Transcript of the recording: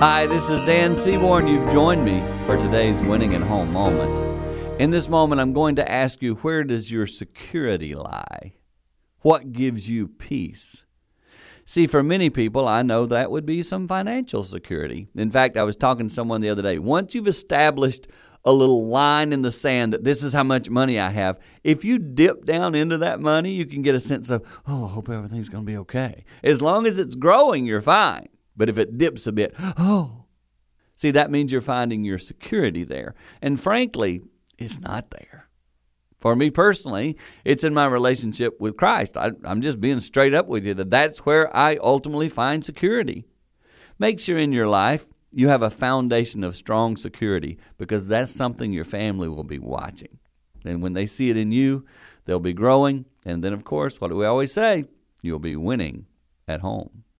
Hi, this is Dan Seaborn. You've joined me for today's Winning at Home moment. In this moment, I'm going to ask you where does your security lie? What gives you peace? See, for many people, I know that would be some financial security. In fact, I was talking to someone the other day. Once you've established a little line in the sand that this is how much money I have, if you dip down into that money, you can get a sense of, oh, I hope everything's going to be okay. As long as it's growing, you're fine. But if it dips a bit, oh, see, that means you're finding your security there. And frankly, it's not there. For me personally, it's in my relationship with Christ. I, am just being straight up with you that that's where I ultimately find security. Make sure in your life you have a foundation of strong security because that's something your family will be watching. And when they see it in you, they'll be growing. And then, of course, what do we always say? You'll be winning at home.